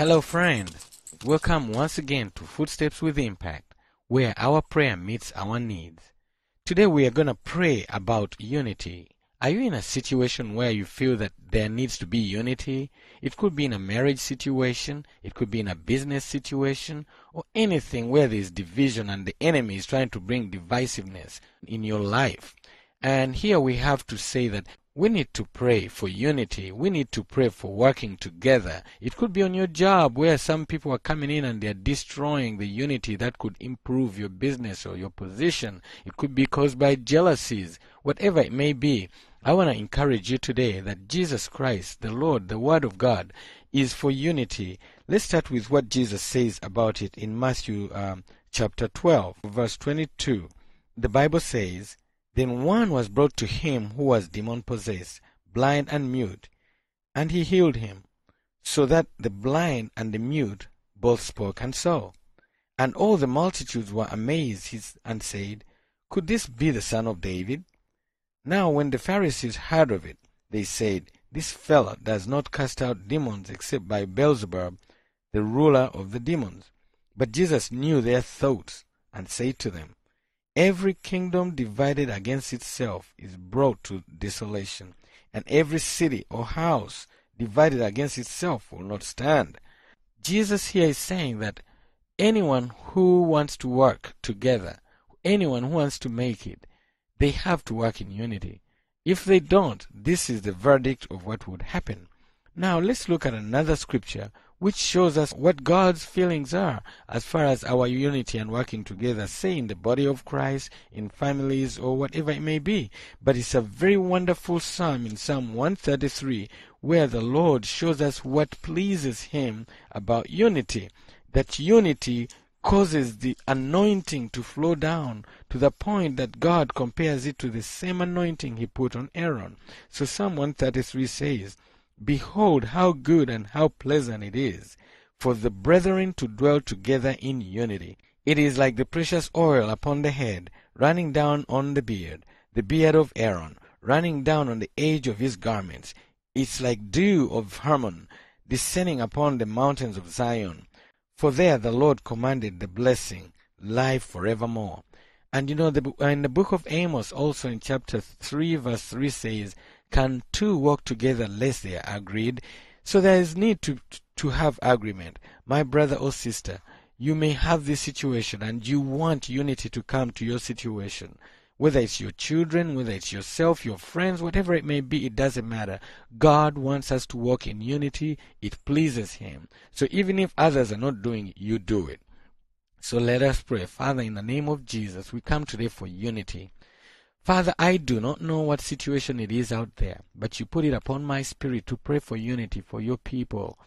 Hello, friend. Welcome once again to Footsteps with Impact, where our prayer meets our needs. Today we are going to pray about unity. Are you in a situation where you feel that there needs to be unity? It could be in a marriage situation, it could be in a business situation, or anything where there is division and the enemy is trying to bring divisiveness in your life. And here we have to say that we need to pray for unity. We need to pray for working together. It could be on your job where some people are coming in and they're destroying the unity that could improve your business or your position. It could be caused by jealousies, whatever it may be. I want to encourage you today that Jesus Christ, the Lord, the Word of God, is for unity. Let's start with what Jesus says about it in Matthew um, chapter 12, verse 22. The Bible says, then one was brought to him who was demon possessed, blind and mute, and he healed him, so that the blind and the mute both spoke and saw. And all the multitudes were amazed and said, Could this be the son of David? Now when the Pharisees heard of it, they said, This fellow does not cast out demons except by Beelzebub, the ruler of the demons. But Jesus knew their thoughts, and said to them, Every kingdom divided against itself is brought to desolation, and every city or house divided against itself will not stand. Jesus here is saying that anyone who wants to work together, anyone who wants to make it, they have to work in unity. If they don't, this is the verdict of what would happen. Now let's look at another scripture which shows us what God's feelings are as far as our unity and working together, say in the body of Christ, in families, or whatever it may be. But it's a very wonderful psalm in Psalm 133 where the Lord shows us what pleases Him about unity. That unity causes the anointing to flow down to the point that God compares it to the same anointing He put on Aaron. So Psalm 133 says, Behold, how good and how pleasant it is for the brethren to dwell together in unity. It is like the precious oil upon the head, running down on the beard, the beard of Aaron, running down on the edge of his garments. It's like dew of Hermon, descending upon the mountains of Zion. For there the Lord commanded the blessing, life forevermore. And you know, the, in the book of Amos, also in chapter 3, verse 3 says, can two work together unless they are agreed? So there is need to, to have agreement. My brother or sister, you may have this situation and you want unity to come to your situation. Whether it's your children, whether it's yourself, your friends, whatever it may be, it doesn't matter. God wants us to walk in unity. It pleases Him. So even if others are not doing it, you do it. So let us pray. Father, in the name of Jesus, we come today for unity. Father, I do not know what situation it is out there, but you put it upon my spirit to pray for unity for your people.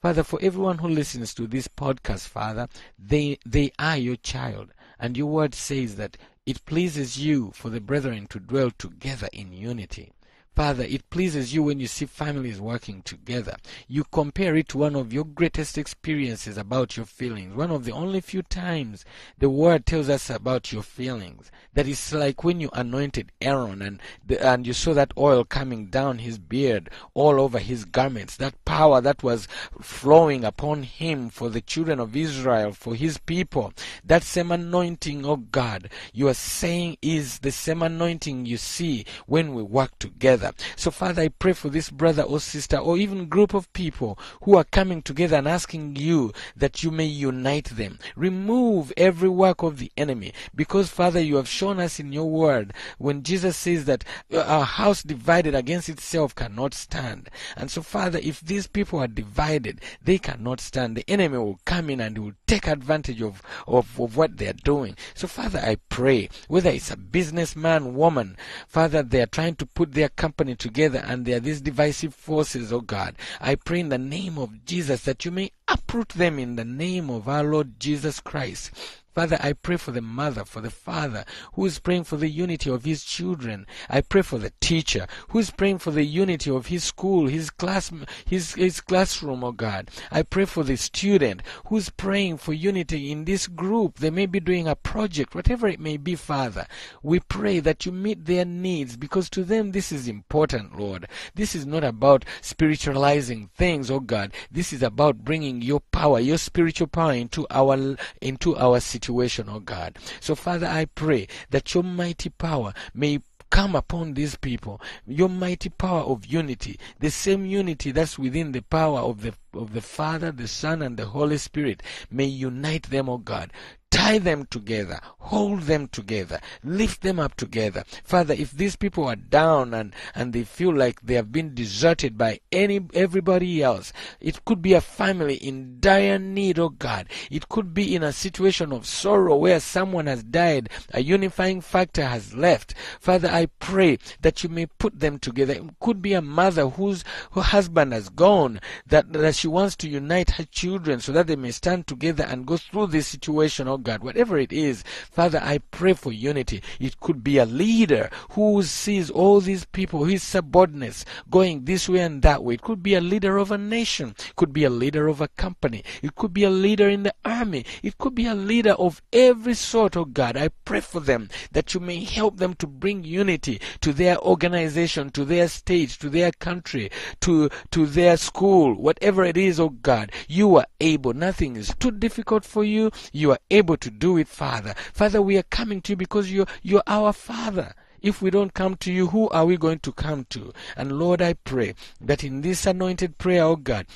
Father, for everyone who listens to this podcast, Father, they, they are your child. And your word says that it pleases you for the brethren to dwell together in unity. Father, it pleases you when you see families working together. You compare it to one of your greatest experiences about your feelings. One of the only few times the word tells us about your feelings. That is like when you anointed Aaron and, the, and you saw that oil coming down his beard, all over his garments. That power that was flowing upon him for the children of Israel, for his people. That same anointing, oh God, you are saying is the same anointing you see when we work together together. So, Father, I pray for this brother or sister or even group of people who are coming together and asking you that you may unite them. Remove every work of the enemy because, Father, you have shown us in your word when Jesus says that uh, a house divided against itself cannot stand. And so, Father, if these people are divided, they cannot stand. The enemy will come in and will take advantage of, of, of what they are doing. So, Father, I pray, whether it's a businessman, woman, Father, they are trying to put their company company together and they are these divisive forces, oh God. I pray in the name of Jesus that you may uproot them in the name of our Lord Jesus Christ. Father, I pray for the mother, for the father who is praying for the unity of his children. I pray for the teacher who is praying for the unity of his school, his class, his, his classroom, oh God. I pray for the student who is praying for unity in this group. They may be doing a project, whatever it may be, Father. We pray that you meet their needs because to them this is important, Lord. This is not about spiritualizing things, oh God. This is about bringing your power, your spiritual power into our into our situation, oh God. So Father, I pray that your mighty power may come upon these people. Your mighty power of unity, the same unity that's within the power of the of the Father, the Son, and the Holy Spirit, may unite them, O God tie them together, hold them together, lift them up together. Father, if these people are down and, and they feel like they have been deserted by any everybody else, it could be a family in dire need, oh God. It could be in a situation of sorrow where someone has died, a unifying factor has left. Father, I pray that you may put them together. It could be a mother whose her husband has gone, that, that she wants to unite her children so that they may stand together and go through this situation, oh God, whatever it is, Father, I pray for unity. It could be a leader who sees all these people, his subordinates, going this way and that way. It could be a leader of a nation. It could be a leader of a company. It could be a leader in the army. It could be a leader of every sort, oh God. I pray for them that you may help them to bring unity to their organization, to their state, to their country, to, to their school, whatever it is, oh God. You are able. Nothing is too difficult for you. You are able able to do it, Father. Father, we are coming to you because you're, you're our Father. If we don't come to you, who are we going to come to? And Lord, I pray that in this anointed prayer, oh God,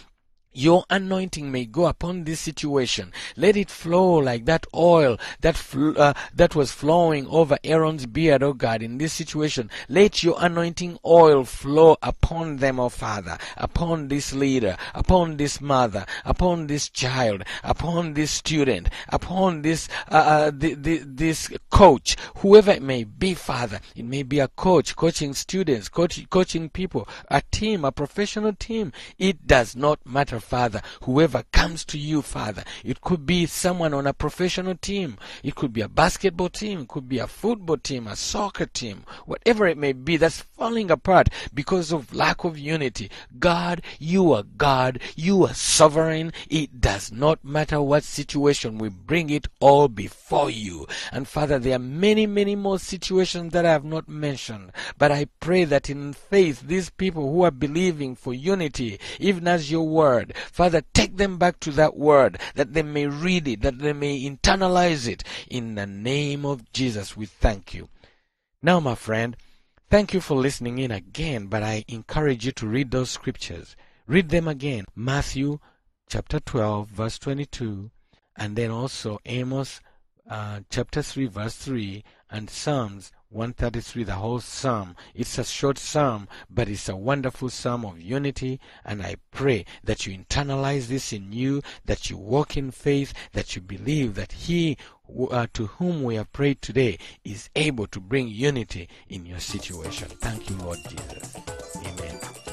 your anointing may go upon this situation. Let it flow like that oil that fl- uh, that was flowing over Aaron's beard, oh God, in this situation. Let your anointing oil flow upon them, oh Father, upon this leader, upon this mother, upon this child, upon this student, upon this uh, uh, this coach, whoever it may be, Father. It may be a coach coaching students, coach, coaching people, a team, a professional team. It does not matter Father. Whoever comes to you, Father, it could be someone on a professional team, it could be a basketball team, it could be a football team, a soccer team, whatever it may be that's falling apart because of lack of unity. God, you are God, you are sovereign. It does not matter what situation, we bring it all before you. And Father, there are many, many more situations that I have not mentioned, but I pray that in faith, these people who are believing for unity, even as your Father, take them back to that word that they may read it, that they may internalize it. In the name of Jesus, we thank you. Now, my friend, thank you for listening in again, but I encourage you to read those scriptures. Read them again. Matthew chapter 12, verse 22, and then also Amos uh, chapter 3, verse 3, and Psalms 133, the whole psalm. It's a short psalm, but it's a wonderful psalm of unity. And I pray that you internalize this in you, that you walk in faith, that you believe that He uh, to whom we have prayed today is able to bring unity in your situation. Thank you, Lord Jesus. Amen.